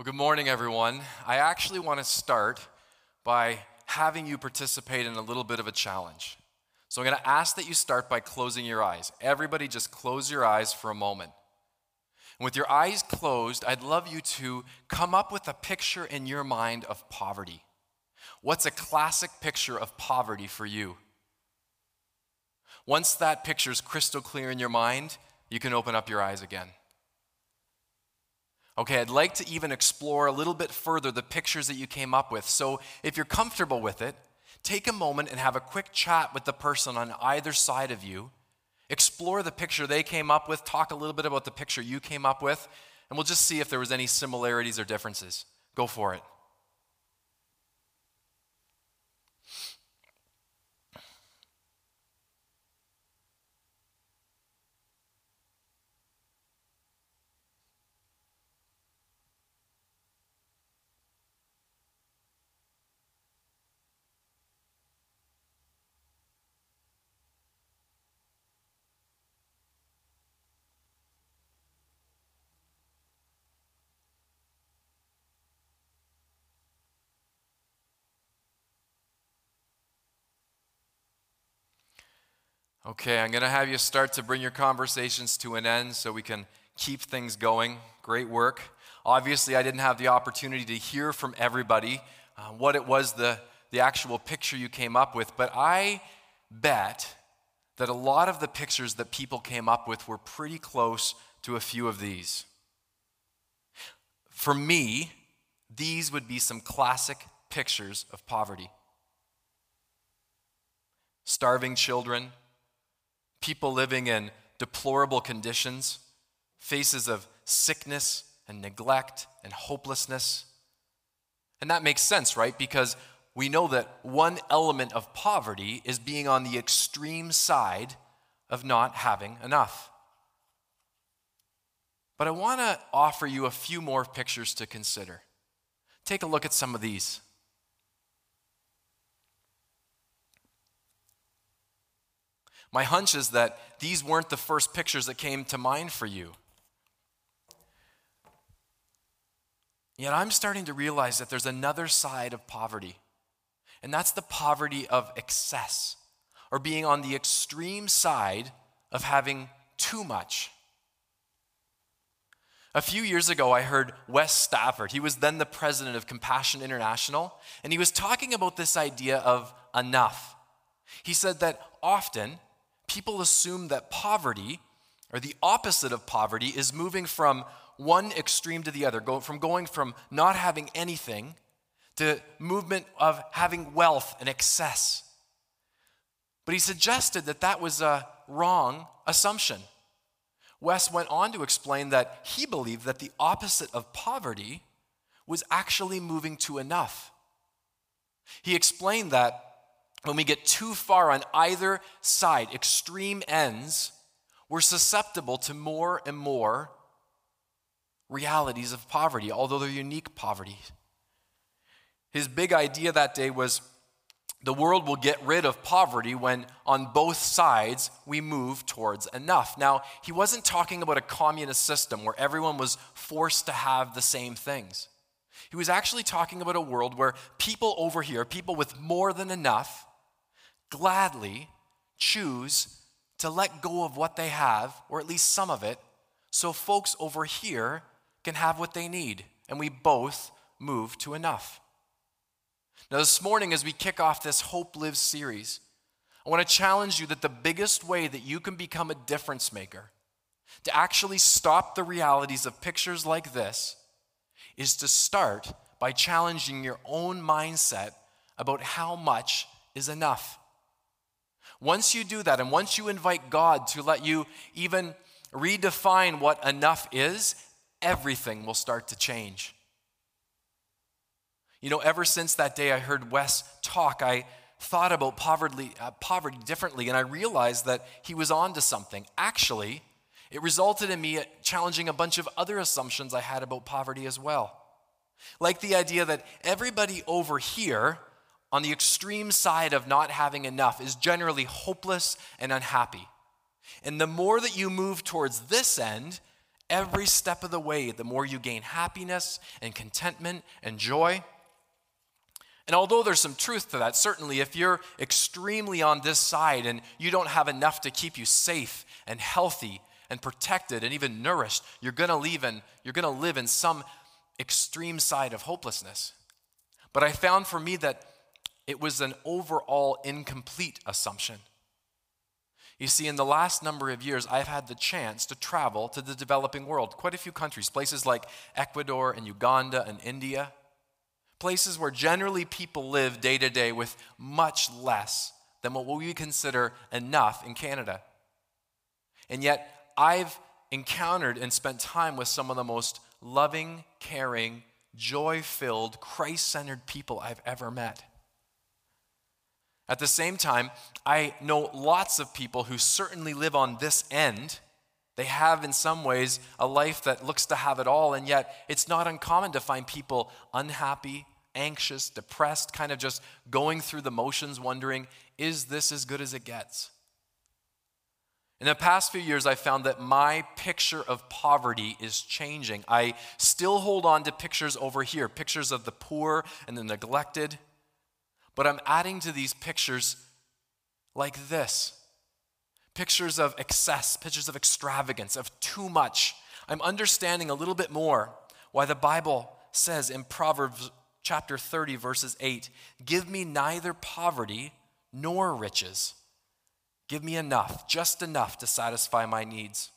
Well, good morning, everyone. I actually want to start by having you participate in a little bit of a challenge. So I'm going to ask that you start by closing your eyes. Everybody, just close your eyes for a moment. And with your eyes closed, I'd love you to come up with a picture in your mind of poverty. What's a classic picture of poverty for you? Once that picture is crystal clear in your mind, you can open up your eyes again. Okay, I'd like to even explore a little bit further the pictures that you came up with. So if you're comfortable with it, take a moment and have a quick chat with the person on either side of you. Explore the picture they came up with, talk a little bit about the picture you came up with, and we'll just see if there was any similarities or differences. Go for it. Okay, I'm going to have you start to bring your conversations to an end so we can keep things going. Great work. Obviously, I didn't have the opportunity to hear from everybody uh, what it was the, the actual picture you came up with, but I bet that a lot of the pictures that people came up with were pretty close to a few of these. For me, these would be some classic pictures of poverty starving children people living in deplorable conditions, faces of sickness and neglect and hopelessness. And that makes sense, right? Because we know that one element of poverty is being on the extreme side of not having enough. But I want to offer you a few more pictures to consider. Take a look at some of these. My hunch is that these weren't the first pictures that came to mind for you. Yet I'm starting to realize that there's another side of poverty, and that's the poverty of excess, or being on the extreme side of having too much. A few years ago, I heard Wes Stafford. He was then the president of Compassion International, and he was talking about this idea of enough. He said that often people assume that poverty, or the opposite of poverty, is moving from one extreme to the other, go, from going from not having anything to movement of having wealth and excess. But he suggested that that was a wrong assumption. Wes went on to explain that he believed that the opposite of poverty was actually moving to enough. He explained that when we get too far on either side, extreme ends, we're susceptible to more and more realities of poverty, although they're unique poverty. His big idea that day was the world will get rid of poverty when on both sides we move towards enough. Now, he wasn't talking about a communist system where everyone was forced to have the same things. He was actually talking about a world where people over here, people with more than enough, gladly choose to let go of what they have, or at least some of it, so folks over here can have what they need, and we both move to enough. Now, this morning, as we kick off this Hope Lives series, I want to challenge you that the biggest way that you can become a difference maker, to actually stop the realities of pictures like this, is to start by challenging your own mindset about how much is enough. Once you do that, and once you invite God to let you even redefine what enough is, everything will start to change. You know, ever since that day I heard Wes talk, I thought about poverty, uh, poverty differently, and I realized that he was on to something. Actually, it resulted in me challenging a bunch of other assumptions I had about poverty as well. Like the idea that everybody over here on the extreme side of not having enough is generally hopeless and unhappy. And the more that you move towards this end, every step of the way, the more you gain happiness and contentment and joy. And although there's some truth to that, certainly if you're extremely on this side and you don't have enough to keep you safe and healthy and protected and even nourished, you're going to leave in you're going to live in some extreme side of hopelessness. But I found for me that it was an overall incomplete assumption. You see, in the last number of years, I've had the chance to travel to the developing world, quite a few countries, places like Ecuador and Uganda and India, places where generally people live day to day with much less than what we consider enough in Canada. And yet, I've encountered and spent time with some of the most loving, caring, joy filled, Christ centered people I've ever met. At the same time, I know lots of people who certainly live on this end. They have, in some ways, a life that looks to have it all, and yet it's not uncommon to find people unhappy, anxious, depressed, kind of just going through the motions, wondering, is this as good as it gets? In the past few years, I found that my picture of poverty is changing. I still hold on to pictures over here, pictures of the poor and the neglected. But I'm adding to these pictures like this pictures of excess, pictures of extravagance, of too much. I'm understanding a little bit more why the Bible says in Proverbs chapter 30, verses 8 Give me neither poverty nor riches. Give me enough, just enough to satisfy my needs.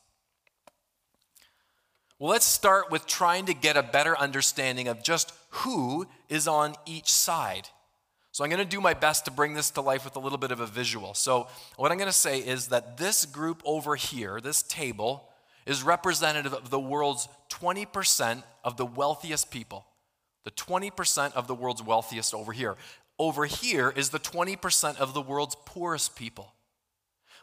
Well, let's start with trying to get a better understanding of just who is on each side. So I'm going to do my best to bring this to life with a little bit of a visual. So, what I'm going to say is that this group over here, this table, is representative of the world's 20% of the wealthiest people. The 20% of the world's wealthiest over here. Over here is the 20% of the world's poorest people.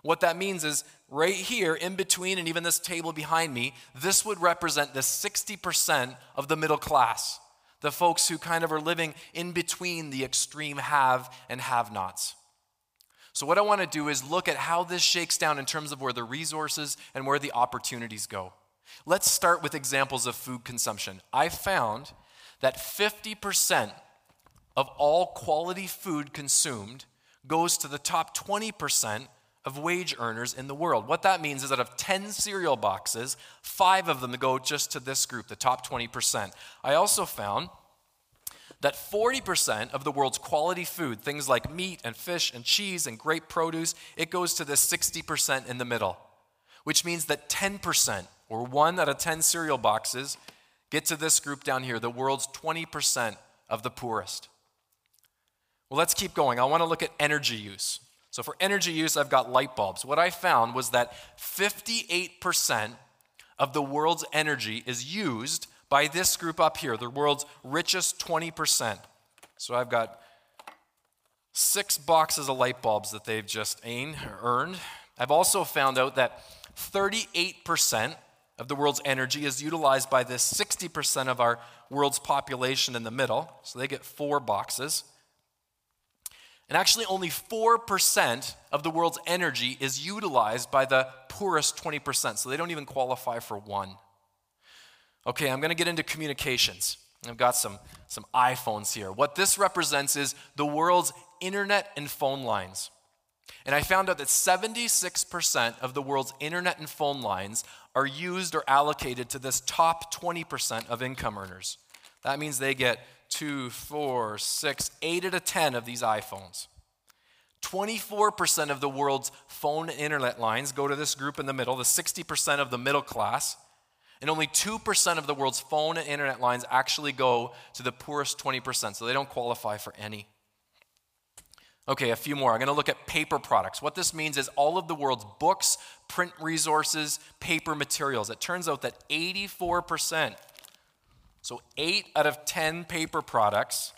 What that means is right here, in between, and even this table behind me, this would represent the 60% of the middle class the folks who kind of are living in between the extreme have and have nots. So, what I want to do is look at how this shakes down in terms of where the resources and where the opportunities go. Let's start with examples of food consumption. I found that 50% of all quality food consumed goes to the top 20% of wage earners in the world. What that means is that of 10 cereal boxes, five of them go just to this group, the top 20%. I also found that 40% of the world's quality food, things like meat and fish and cheese and great produce, it goes to this 60% in the middle, which means that 10%, or one out of 10 cereal boxes, get to this group down here, the world's 20% of the poorest. Well, let's keep going. I want to look at energy use. So for energy use, I've got light bulbs. What I found was that 58% of the world's energy is used by this group up here, the world's richest 20%. So I've got six boxes of light bulbs that they've just earned. I've also found out that 38% of the world's energy is utilized by this 60% of our world's population in the middle. So they get four boxes. And actually, only 4% of the world's energy is utilized by the poorest 20%, so they don't even qualify for one. Okay, I'm going to get into communications. I've got some, some iPhones here. What this represents is the world's internet and phone lines. And I found out that 76% of the world's internet and phone lines are used or allocated to this top 20% of income earners. That means they get two, four, six, eight out of 10 of these iPhones. 24% of the world's phone and internet lines go to this group in the middle, the 60% of the middle class. And only 2% of the world's phone and internet lines actually go to the poorest 20%, so they don't qualify for any. Okay, a few more. I'm going to look at paper products. What this means is all of the world's books, print resources, paper materials. It turns out that 84% so, eight out of 10 paper products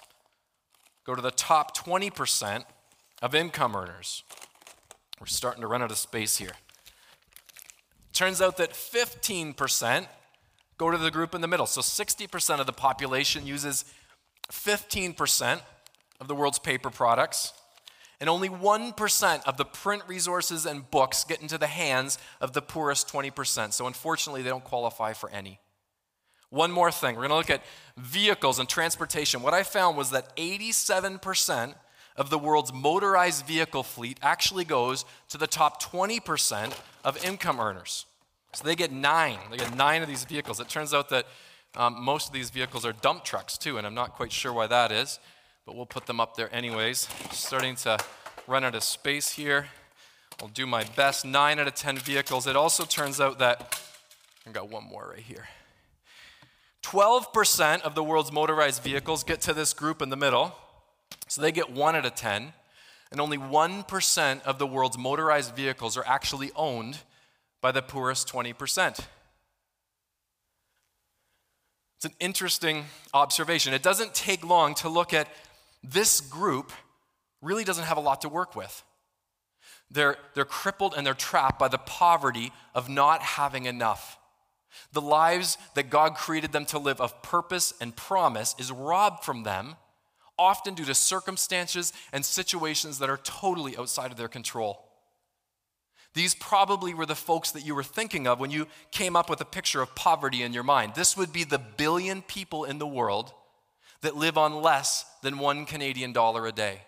go to the top 20% of income earners. We're starting to run out of space here. Turns out that 15% go to the group in the middle. So, 60% of the population uses 15% of the world's paper products. And only 1% of the print resources and books get into the hands of the poorest 20%. So unfortunately, they don't qualify for any. One more thing we're going to look at vehicles and transportation. What I found was that 87% of the world's motorized vehicle fleet actually goes to the top 20% of income earners. So they get nine. They get nine of these vehicles. It turns out that um, most of these vehicles are dump trucks too, and I'm not quite sure why that is, but we'll put them up there anyways. Starting to run out of space here. I'll do my best. Nine out of 10 vehicles. It also turns out that, I've got one more right here. 12% of the world's motorized vehicles get to this group in the middle. So they get one out of 10. And only 1% of the world's motorized vehicles are actually owned by the poorest 20%. It's an interesting observation. It doesn't take long to look at this group really doesn't have a lot to work with. They're, they're crippled and they're trapped by the poverty of not having enough. The lives that God created them to live of purpose and promise is robbed from them, often due to circumstances and situations that are totally outside of their control. These probably were the folks that you were thinking of when you came up with a picture of poverty in your mind. This would be the billion people in the world that live on less than one Canadian dollar a day.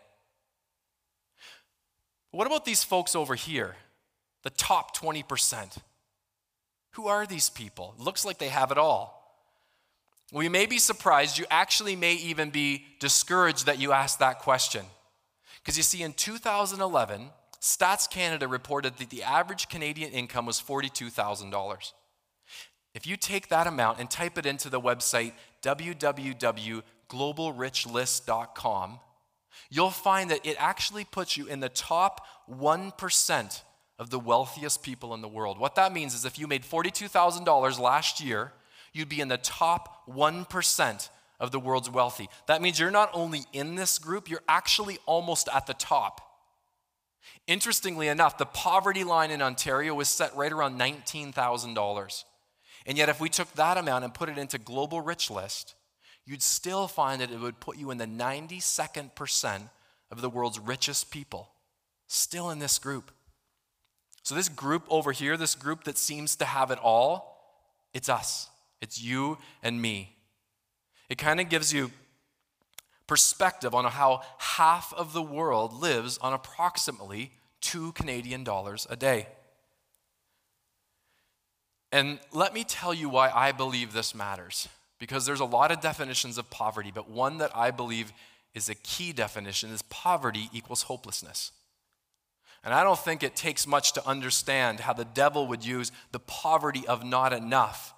What about these folks over here, the top 20%? Who are these people? Looks like they have it all. We may be surprised. You actually may even be discouraged that you asked that question. Because you see, in 2011, Stats Canada reported that the average Canadian income was $42,000. If you take that amount and type it into the website www.globalrichlist.com, you'll find that it actually puts you in the top 1% of the wealthiest people in the world. What that means is if you made $42,000 last year, you'd be in the top 1% of the world's wealthy. That means you're not only in this group, you're actually almost at the top. Interestingly enough, the poverty line in Ontario was set right around $19,000. And yet, if we took that amount and put it into Global Rich List, you'd still find that it would put you in the 92nd percent of the world's richest people, still in this group. So, this group over here, this group that seems to have it all, it's us. It's you and me. It kind of gives you perspective on how half of the world lives on approximately two Canadian dollars a day. And let me tell you why I believe this matters. Because there's a lot of definitions of poverty, but one that I believe is a key definition is poverty equals hopelessness. And I don't think it takes much to understand how the devil would use the poverty of not enough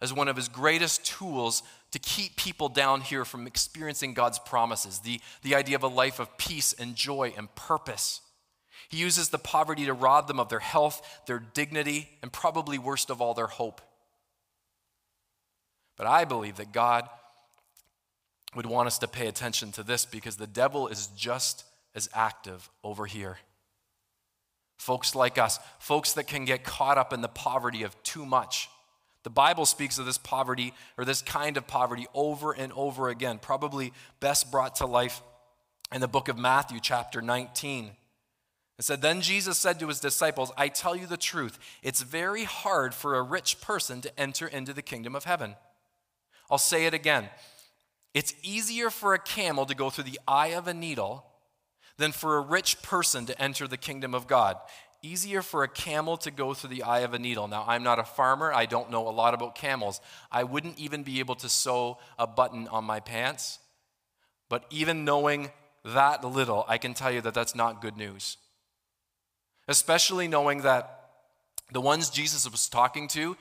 as one of his greatest tools to keep people down here from experiencing God's promises, the, the idea of a life of peace and joy and purpose. He uses the poverty to rob them of their health, their dignity, and probably worst of all, their hope. But I believe that God would want us to pay attention to this because the devil is just as active over here. Folks like us, folks that can get caught up in the poverty of too much. The Bible speaks of this poverty or this kind of poverty over and over again, probably best brought to life in the book of Matthew, chapter 19. It said, Then Jesus said to his disciples, I tell you the truth, it's very hard for a rich person to enter into the kingdom of heaven. I'll say it again. It's easier for a camel to go through the eye of a needle than for a rich person to enter the kingdom of God. Easier for a camel to go through the eye of a needle. Now, I'm not a farmer. I don't know a lot about camels. I wouldn't even be able to sew a button on my pants. But even knowing that little, I can tell you that that's not good news. Especially knowing that the ones Jesus was talking to,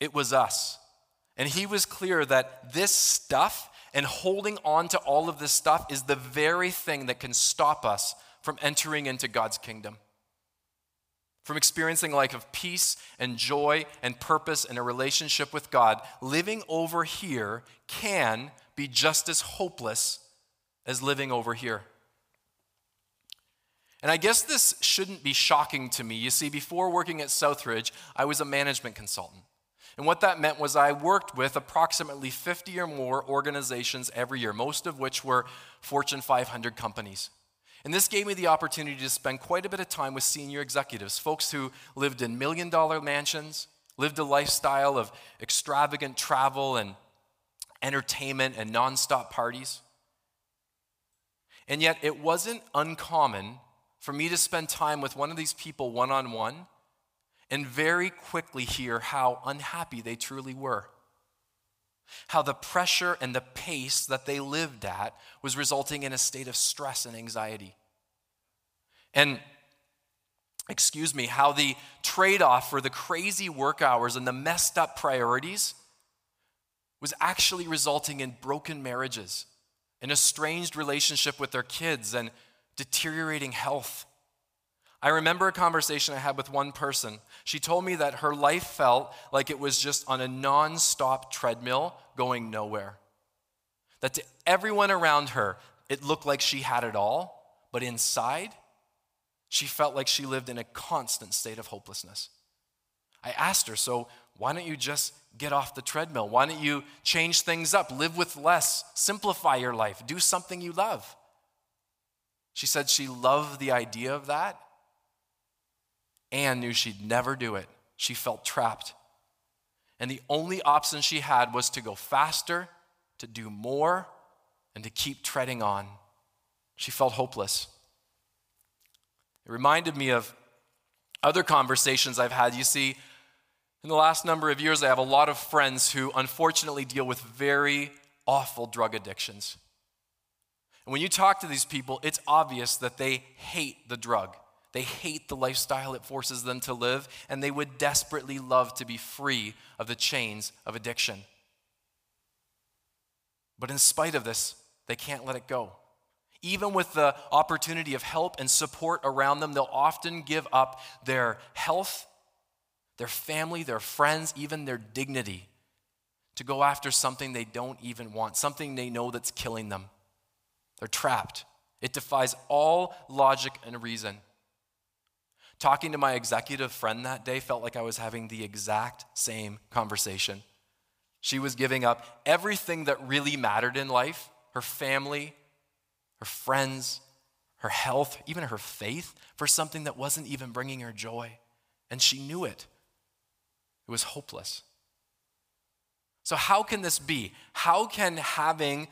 it was us. And he was clear that this stuff and holding on to all of this stuff is the very thing that can stop us from entering into God's kingdom. From experiencing a life of peace and joy and purpose and a relationship with God, living over here can be just as hopeless as living over here. And I guess this shouldn't be shocking to me. You see, before working at Southridge, I was a management consultant. And what that meant was I worked with approximately 50 or more organizations every year, most of which were Fortune 500 companies. And this gave me the opportunity to spend quite a bit of time with senior executives, folks who lived in million dollar mansions, lived a lifestyle of extravagant travel and entertainment and nonstop parties. And yet, it wasn't uncommon for me to spend time with one of these people one on one and very quickly hear how unhappy they truly were. How the pressure and the pace that they lived at was resulting in a state of stress and anxiety. And excuse me, how the trade off for the crazy work hours and the messed up priorities was actually resulting in broken marriages, an estranged relationship with their kids, and deteriorating health. I remember a conversation I had with one person. She told me that her life felt like it was just on a non stop treadmill going nowhere. That to everyone around her, it looked like she had it all, but inside, she felt like she lived in a constant state of hopelessness. I asked her, So why don't you just get off the treadmill? Why don't you change things up, live with less, simplify your life, do something you love? She said she loved the idea of that and knew she'd never do it. She felt trapped. And the only option she had was to go faster, to do more, and to keep treading on. She felt hopeless. It reminded me of other conversations I've had. You see, in the last number of years, I have a lot of friends who unfortunately deal with very awful drug addictions. And when you talk to these people, it's obvious that they hate the drug. They hate the lifestyle it forces them to live, and they would desperately love to be free of the chains of addiction. But in spite of this, they can't let it go. Even with the opportunity of help and support around them, they'll often give up their health, their family, their friends, even their dignity to go after something they don't even want, something they know that's killing them. They're trapped. It defies all logic and reason. Talking to my executive friend that day felt like I was having the exact same conversation. She was giving up everything that really mattered in life her family, her friends, her health, even her faith for something that wasn't even bringing her joy. And she knew it. It was hopeless. So, how can this be? How can having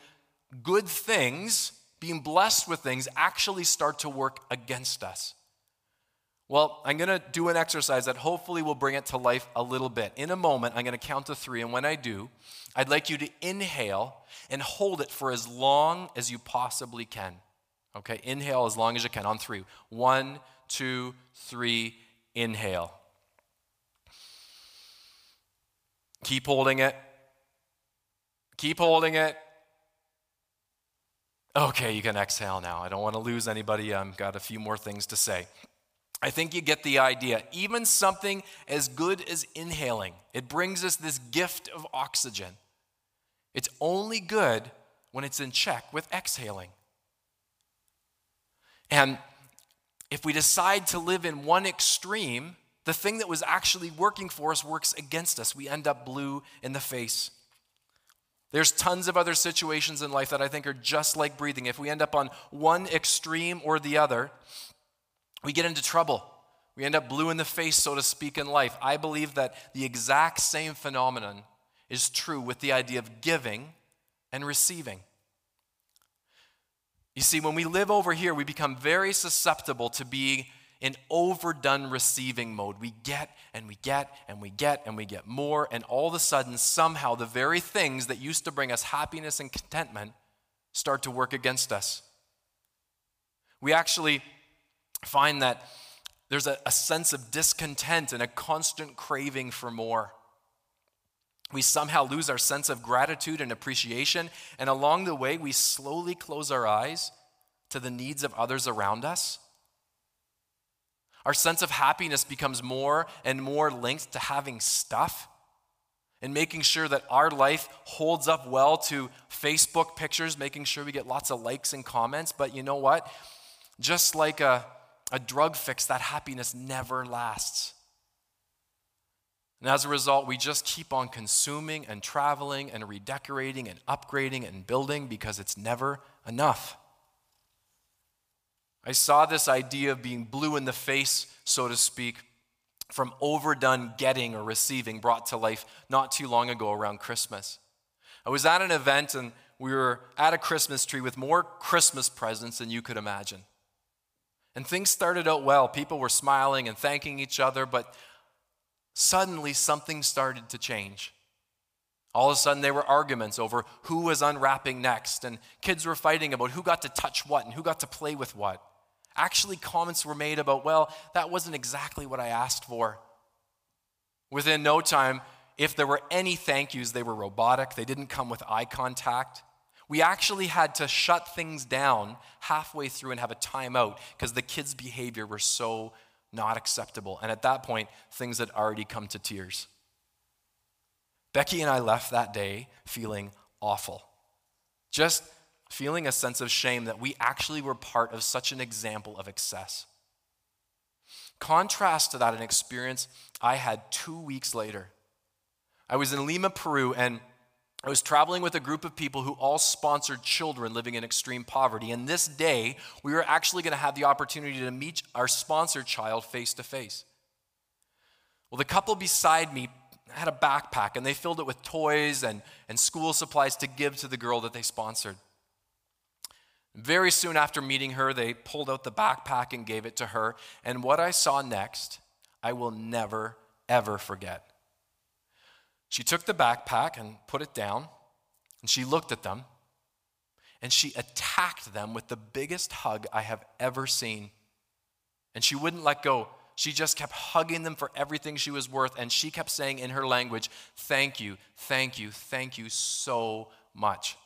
good things, being blessed with things, actually start to work against us? Well, I'm going to do an exercise that hopefully will bring it to life a little bit. In a moment, I'm going to count to three, and when I do, I'd like you to inhale and hold it for as long as you possibly can. Okay, inhale as long as you can on three. One, two, three, inhale. Keep holding it. Keep holding it. Okay, you can exhale now. I don't want to lose anybody. I've got a few more things to say. I think you get the idea. Even something as good as inhaling, it brings us this gift of oxygen. It's only good when it's in check with exhaling. And if we decide to live in one extreme, the thing that was actually working for us works against us. We end up blue in the face. There's tons of other situations in life that I think are just like breathing. If we end up on one extreme or the other, we get into trouble. We end up blue in the face, so to speak, in life. I believe that the exact same phenomenon is true with the idea of giving and receiving. You see, when we live over here, we become very susceptible to being in overdone receiving mode. We get and we get and we get and we get more, and all of a sudden, somehow, the very things that used to bring us happiness and contentment start to work against us. We actually find that there's a, a sense of discontent and a constant craving for more. We somehow lose our sense of gratitude and appreciation, and along the way, we slowly close our eyes to the needs of others around us. Our sense of happiness becomes more and more linked to having stuff and making sure that our life holds up well to Facebook pictures, making sure we get lots of likes and comments. But you know what? Just like a a drug fix, that happiness never lasts. And as a result, we just keep on consuming and traveling and redecorating and upgrading and building because it's never enough. I saw this idea of being blue in the face, so to speak, from overdone getting or receiving brought to life not too long ago around Christmas. I was at an event and we were at a Christmas tree with more Christmas presents than you could imagine. And things started out well. People were smiling and thanking each other, but suddenly something started to change. All of a sudden, there were arguments over who was unwrapping next, and kids were fighting about who got to touch what and who got to play with what. Actually, comments were made about, well, that wasn't exactly what I asked for. Within no time, if there were any thank yous, they were robotic. They didn't come with eye contact. We actually had to shut things down halfway through and have a timeout because the kids' behavior were so not acceptable. And at that point, things had already come to tears. Becky and I left that day feeling awful. Just feeling a sense of shame that we actually were part of such an example of excess. Contrast to that, an experience I had two weeks later. I was in Lima, Peru, and I was traveling with a group of people who all sponsored children living in extreme poverty. And this day, we were actually going to have the opportunity to meet our sponsored child face to face. Well, the couple beside me had a backpack and they filled it with toys and, and school supplies to give to the girl that they sponsored. Very soon after meeting her, they pulled out the backpack and gave it to her. And what I saw next, I will never, ever forget. She took the backpack and put it down, and she looked at them, and she attacked them with the biggest hug I have ever seen. And she wouldn't let go. She just kept hugging them for everything she was worth, and she kept saying in her language, Thank you, thank you, thank you so much.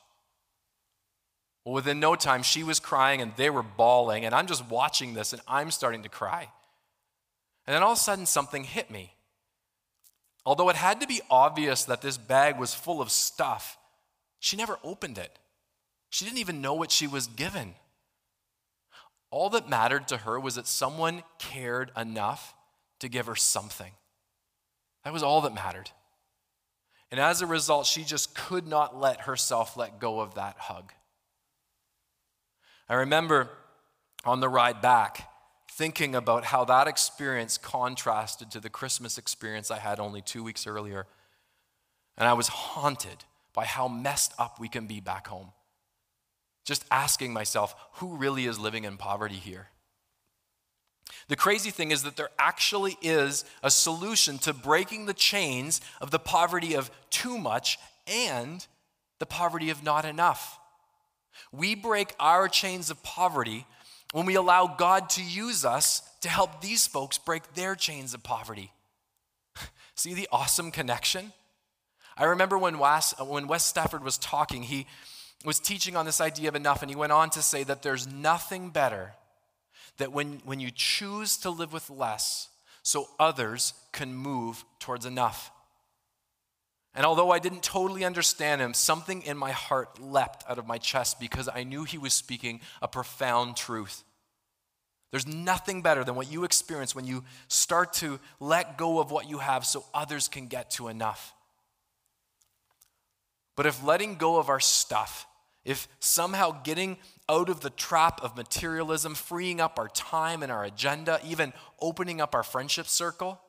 Well, within no time, she was crying and they were bawling, and I'm just watching this and I'm starting to cry. And then all of a sudden, something hit me. Although it had to be obvious that this bag was full of stuff, she never opened it. She didn't even know what she was given. All that mattered to her was that someone cared enough to give her something. That was all that mattered. And as a result, she just could not let herself let go of that hug. I remember on the ride back, thinking about how that experience contrasted to the Christmas experience I had only two weeks earlier. And I was haunted by how messed up we can be back home. Just asking myself, who really is living in poverty here? The crazy thing is that there actually is a solution to breaking the chains of the poverty of too much and the poverty of not enough. We break our chains of poverty when we allow God to use us to help these folks break their chains of poverty. See the awesome connection? I remember when Wes, when Wes Stafford was talking, he was teaching on this idea of enough, and he went on to say that there's nothing better that when, when you choose to live with less, so others can move towards enough. And although I didn't totally understand him, something in my heart leapt out of my chest because I knew he was speaking a profound truth. There's nothing better than what you experience when you start to let go of what you have so others can get to enough. But if letting go of our stuff, if somehow getting out of the trap of materialism, freeing up our time and our agenda, even opening up our friendship circle,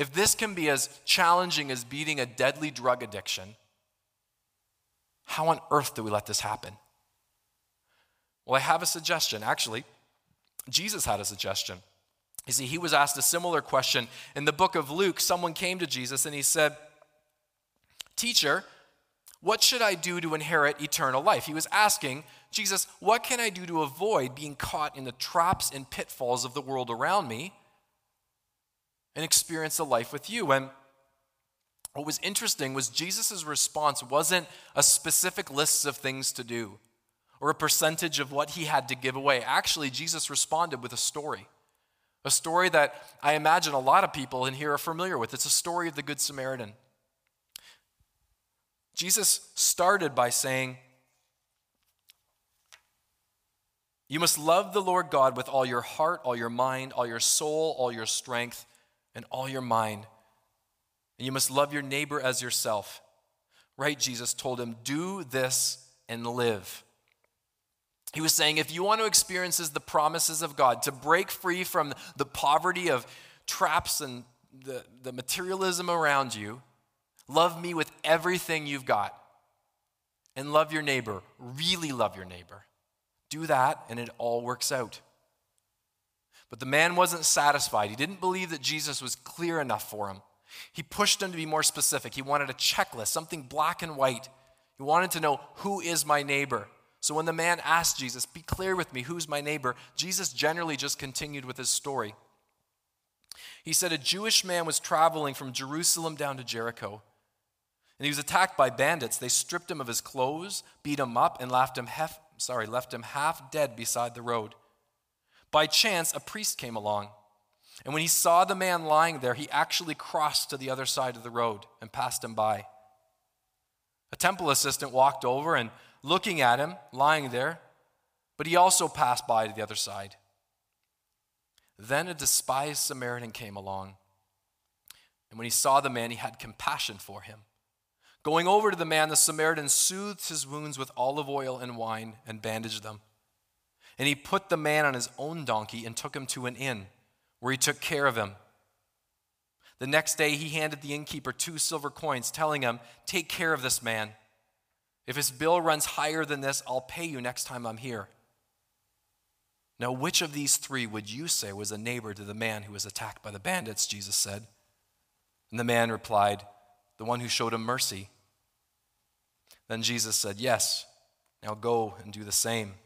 if this can be as challenging as beating a deadly drug addiction, how on earth do we let this happen? Well, I have a suggestion. Actually, Jesus had a suggestion. You see, he was asked a similar question in the book of Luke. Someone came to Jesus and he said, Teacher, what should I do to inherit eternal life? He was asking Jesus, What can I do to avoid being caught in the traps and pitfalls of the world around me? And experience a life with you. And what was interesting was Jesus' response wasn't a specific list of things to do or a percentage of what he had to give away. Actually, Jesus responded with a story. A story that I imagine a lot of people in here are familiar with. It's a story of the Good Samaritan. Jesus started by saying, You must love the Lord God with all your heart, all your mind, all your soul, all your strength, and all your mind. And you must love your neighbor as yourself. Right? Jesus told him, Do this and live. He was saying, if you want to experience the promises of God, to break free from the poverty of traps and the, the materialism around you, love me with everything you've got. And love your neighbor. Really love your neighbor. Do that, and it all works out. But the man wasn't satisfied. He didn't believe that Jesus was clear enough for him. He pushed him to be more specific. He wanted a checklist, something black and white. He wanted to know, who is my neighbor? So when the man asked Jesus, Be clear with me, who's my neighbor? Jesus generally just continued with his story. He said, A Jewish man was traveling from Jerusalem down to Jericho. And he was attacked by bandits. They stripped him of his clothes, beat him up, and left him, half, sorry, left him half dead beside the road. By chance, a priest came along. And when he saw the man lying there, he actually crossed to the other side of the road and passed him by. A temple assistant walked over and looking at him lying there, but he also passed by to the other side. Then a despised Samaritan came along. And when he saw the man, he had compassion for him. Going over to the man, the Samaritan soothed his wounds with olive oil and wine and bandaged them. And he put the man on his own donkey and took him to an inn, where he took care of him. The next day, he handed the innkeeper two silver coins, telling him, Take care of this man. If his bill runs higher than this, I'll pay you next time I'm here. Now, which of these three would you say was a neighbor to the man who was attacked by the bandits? Jesus said. And the man replied, The one who showed him mercy. Then Jesus said, Yes, now go and do the same.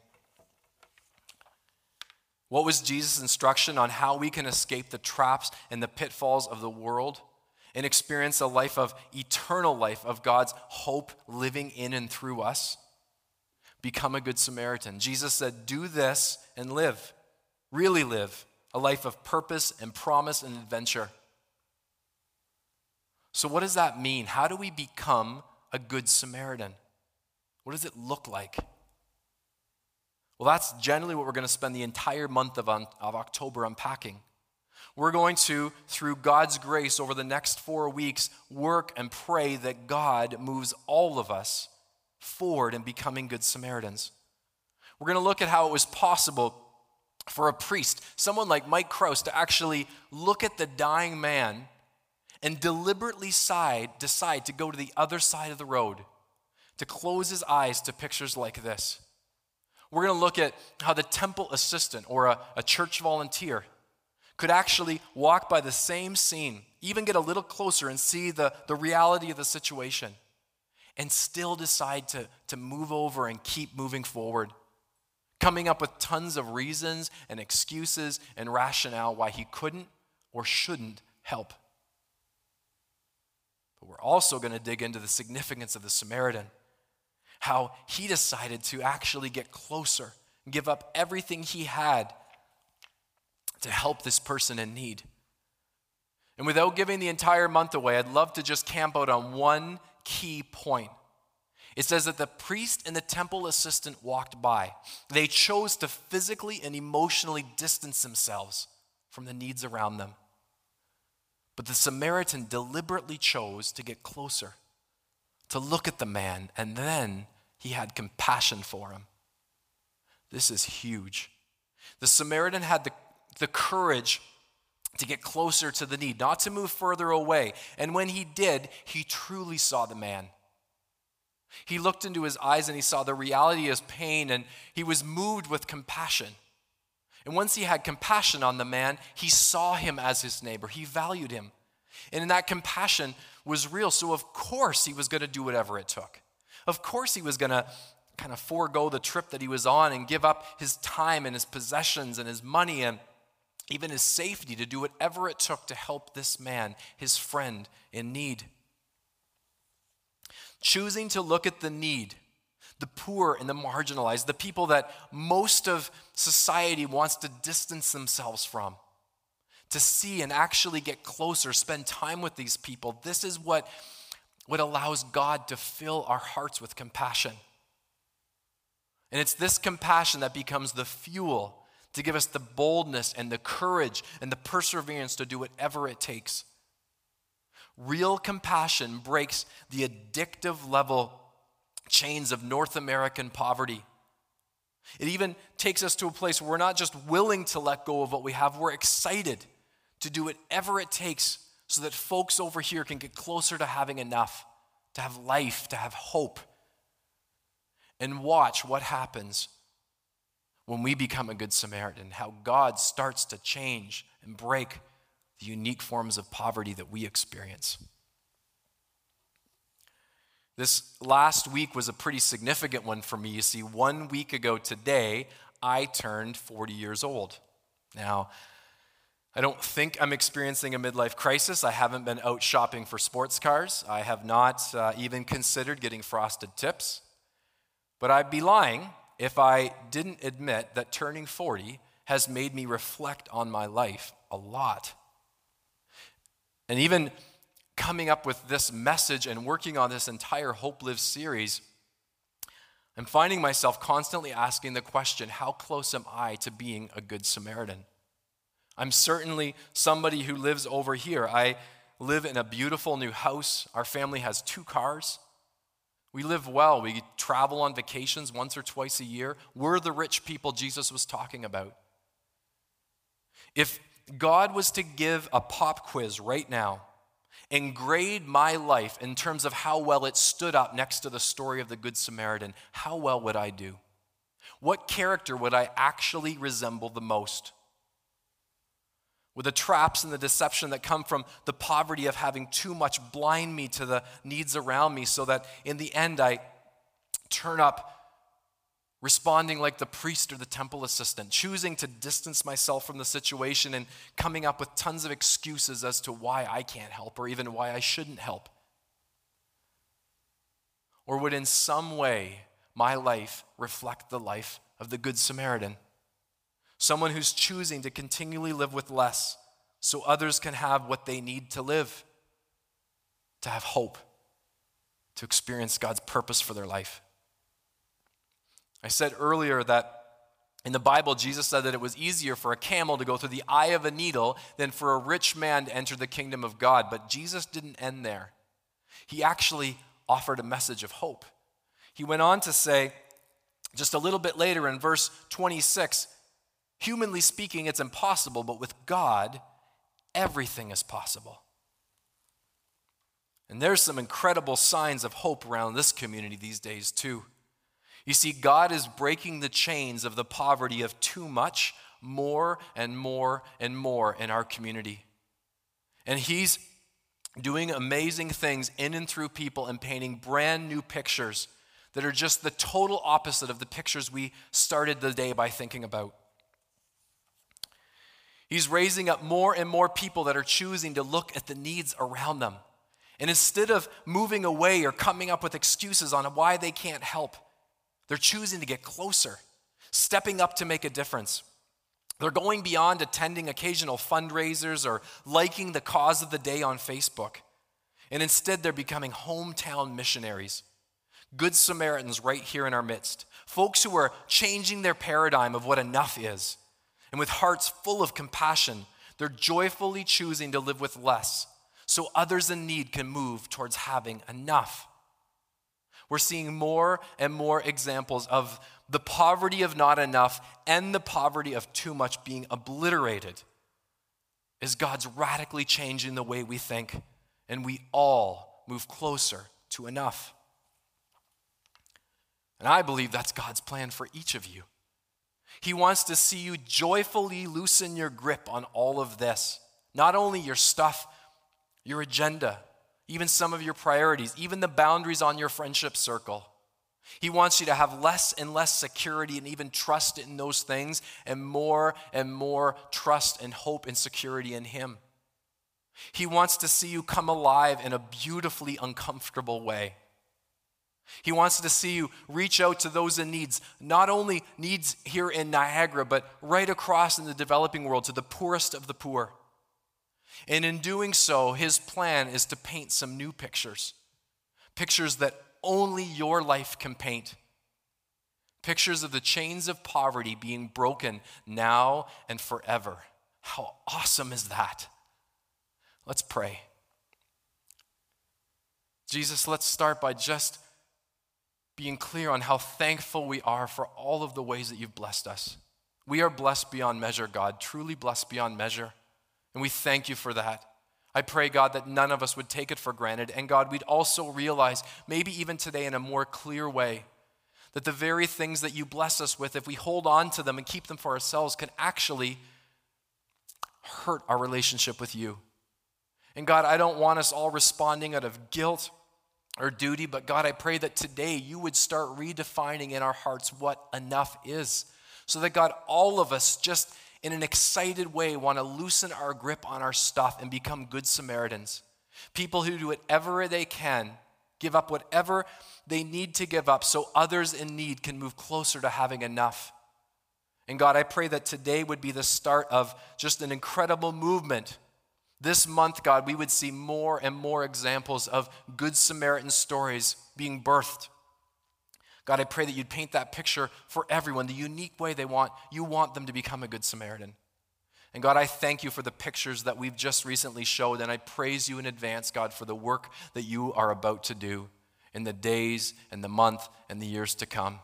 What was Jesus' instruction on how we can escape the traps and the pitfalls of the world? and experience a life of eternal life, of God's hope living in and through us. Become a good Samaritan. Jesus said, Do this and live, really live, a life of purpose and promise and adventure. So, what does that mean? How do we become a good Samaritan? What does it look like? Well, that's generally what we're going to spend the entire month of, of October unpacking. We're going to, through God's grace over the next four weeks, work and pray that God moves all of us forward in becoming good Samaritans. We're going to look at how it was possible for a priest, someone like Mike Krause, to actually look at the dying man and deliberately side, decide to go to the other side of the road, to close his eyes to pictures like this. We're going to look at how the temple assistant or a, a church volunteer could actually walk by the same scene, even get a little closer and see the, the reality of the situation, and still decide to, to move over and keep moving forward, coming up with tons of reasons and excuses and rationale why he couldn't or shouldn't help. But we're also going to dig into the significance of the Samaritan, how he decided to actually get closer, give up everything he had to help this person in need. And without giving the entire month away, I'd love to just camp out on one key point. It says that the priest and the temple assistant walked by. They chose to physically and emotionally distance themselves from the needs around them. But the Samaritan deliberately chose to get closer, to look at the man, and then he had compassion for him. This is huge. The Samaritan had the the courage to get closer to the need, not to move further away. And when he did, he truly saw the man. He looked into his eyes and he saw the reality of pain and he was moved with compassion. And once he had compassion on the man, he saw him as his neighbor. He valued him. And that compassion was real. So, of course, he was going to do whatever it took. Of course, he was going to kind of forego the trip that he was on and give up his time and his possessions and his money and even his safety, to do whatever it took to help this man, his friend, in need. Choosing to look at the need, the poor and the marginalized, the people that most of society wants to distance themselves from, to see and actually get closer, spend time with these people. This is what, what allows God to fill our hearts with compassion. And it's this compassion that becomes the fuel to give us the boldness and the courage and the perseverance to do whatever it takes. Real compassion breaks the addictive level chains of North American poverty. It even takes us to a place where we're not just willing to let go of what we have, we're excited to do whatever it takes so that folks over here can get closer to having enough, to have life, to have hope. And watch what happens when we become a good Samaritan, how God starts to change and break the unique forms of poverty that we experience. This last week was a pretty significant one for me. You see, one week ago today, I turned 40 years old. Now, I don't think I'm experiencing a midlife crisis. I haven't been out shopping for sports cars. I have not uh, even considered getting frosted tips. But I'd be lying if I didn't admit that turning 40 has made me reflect on my life a lot. And even coming up with this message and working on this entire Hope Lives series, I'm finding myself constantly asking the question how close am I to being a good Samaritan? I'm certainly somebody who lives over here. I live in a beautiful new house. Our family has two cars. We live well. We travel on vacations once or twice a year. We're the rich people Jesus was talking about. If God was to give a pop quiz right now and grade my life in terms of how well it stood up next to the story of the Good Samaritan, how well would I do? What character would I actually resemble the most? Would the traps and the deception that come from the poverty of having too much blind me to the needs around me so that in the end I turn up responding like the priest or the temple assistant, choosing to distance myself from the situation and coming up with tons of excuses as to why I can't help or even why I shouldn't help? Or would in some way my life reflect the life of the Good Samaritan? Someone who's choosing to continually live with less so others can have what they need to live, to have hope, to experience God's purpose for their life. I said earlier that in the Bible, Jesus said that it was easier for a camel to go through the eye of a needle than for a rich man to enter the kingdom of God. But Jesus didn't end there. He actually offered a message of hope. He went on to say, just a little bit later in verse 26, humanly speaking, it's impossible, but with God, everything is possible. And there's some incredible signs of hope around this community these days, too. You see, God is breaking the chains of the poverty of too much, more and more and more in our community. And He's doing amazing things in and through people and painting brand new pictures that are just the total opposite of the pictures we started the day by thinking about. He's raising up more and more people that are choosing to look at the needs around them. And instead of moving away or coming up with excuses on why they can't help, they're choosing to get closer, stepping up to make a difference. They're going beyond attending occasional fundraisers or liking the cause of the day on Facebook. And instead, they're becoming hometown missionaries, good Samaritans right here in our midst, folks who are changing their paradigm of what enough is. And with hearts full of compassion, they're joyfully choosing to live with less so others in need can move towards having enough. We're seeing more and more examples of the poverty of not enough and the poverty of too much being obliterated as God's radically changing the way we think, and we all move closer to enough. And I believe that's God's plan for each of you. He wants to see you joyfully loosen your grip on all of this, not only your stuff, your agenda, even some of your priorities, even the boundaries on your friendship circle. He wants you to have less and less security and even trust in those things, and more and more trust and hope and security in Him. He wants to see you come alive in a beautifully uncomfortable way. He wants to see you reach out to those in needs, not only needs here in Niagara, but right across in the developing world to the poorest of the poor. And in doing so, his plan is to paint some new pictures pictures that only your life can paint. Pictures of the chains of poverty being broken now and forever. How awesome is that? Let's pray. Jesus, let's start by just being clear on how thankful we are for all of the ways that you've blessed us. We are blessed beyond measure, God, truly blessed beyond measure. And we thank you for that. I pray, God, that none of us would take it for granted. And God, we'd also realize, maybe even today in a more clear way, that the very things that you bless us with, if we hold on to them and keep them for ourselves, can actually hurt our relationship with you. And God, I don't want us all responding out of guilt or duty, but God, I pray that today you would start redefining in our hearts what enough is. So that, God, all of us just in an excited way want to loosen our grip on our stuff and become good Samaritans. People who do whatever they can, give up whatever they need to give up so others in need can move closer to having enough. And God, I pray that today would be the start of just an incredible movement this month, God, we would see more and more examples of Good Samaritan stories being birthed. God, I pray that you'd paint that picture for everyone, the unique way they want. You want them to become a Good Samaritan. And God, I thank you for the pictures that we've just recently showed, and I praise you in advance, God, for the work that you are about to do in the days and the month and the years to come.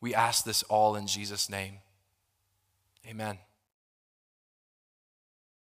We ask this all in Jesus' name. Amen.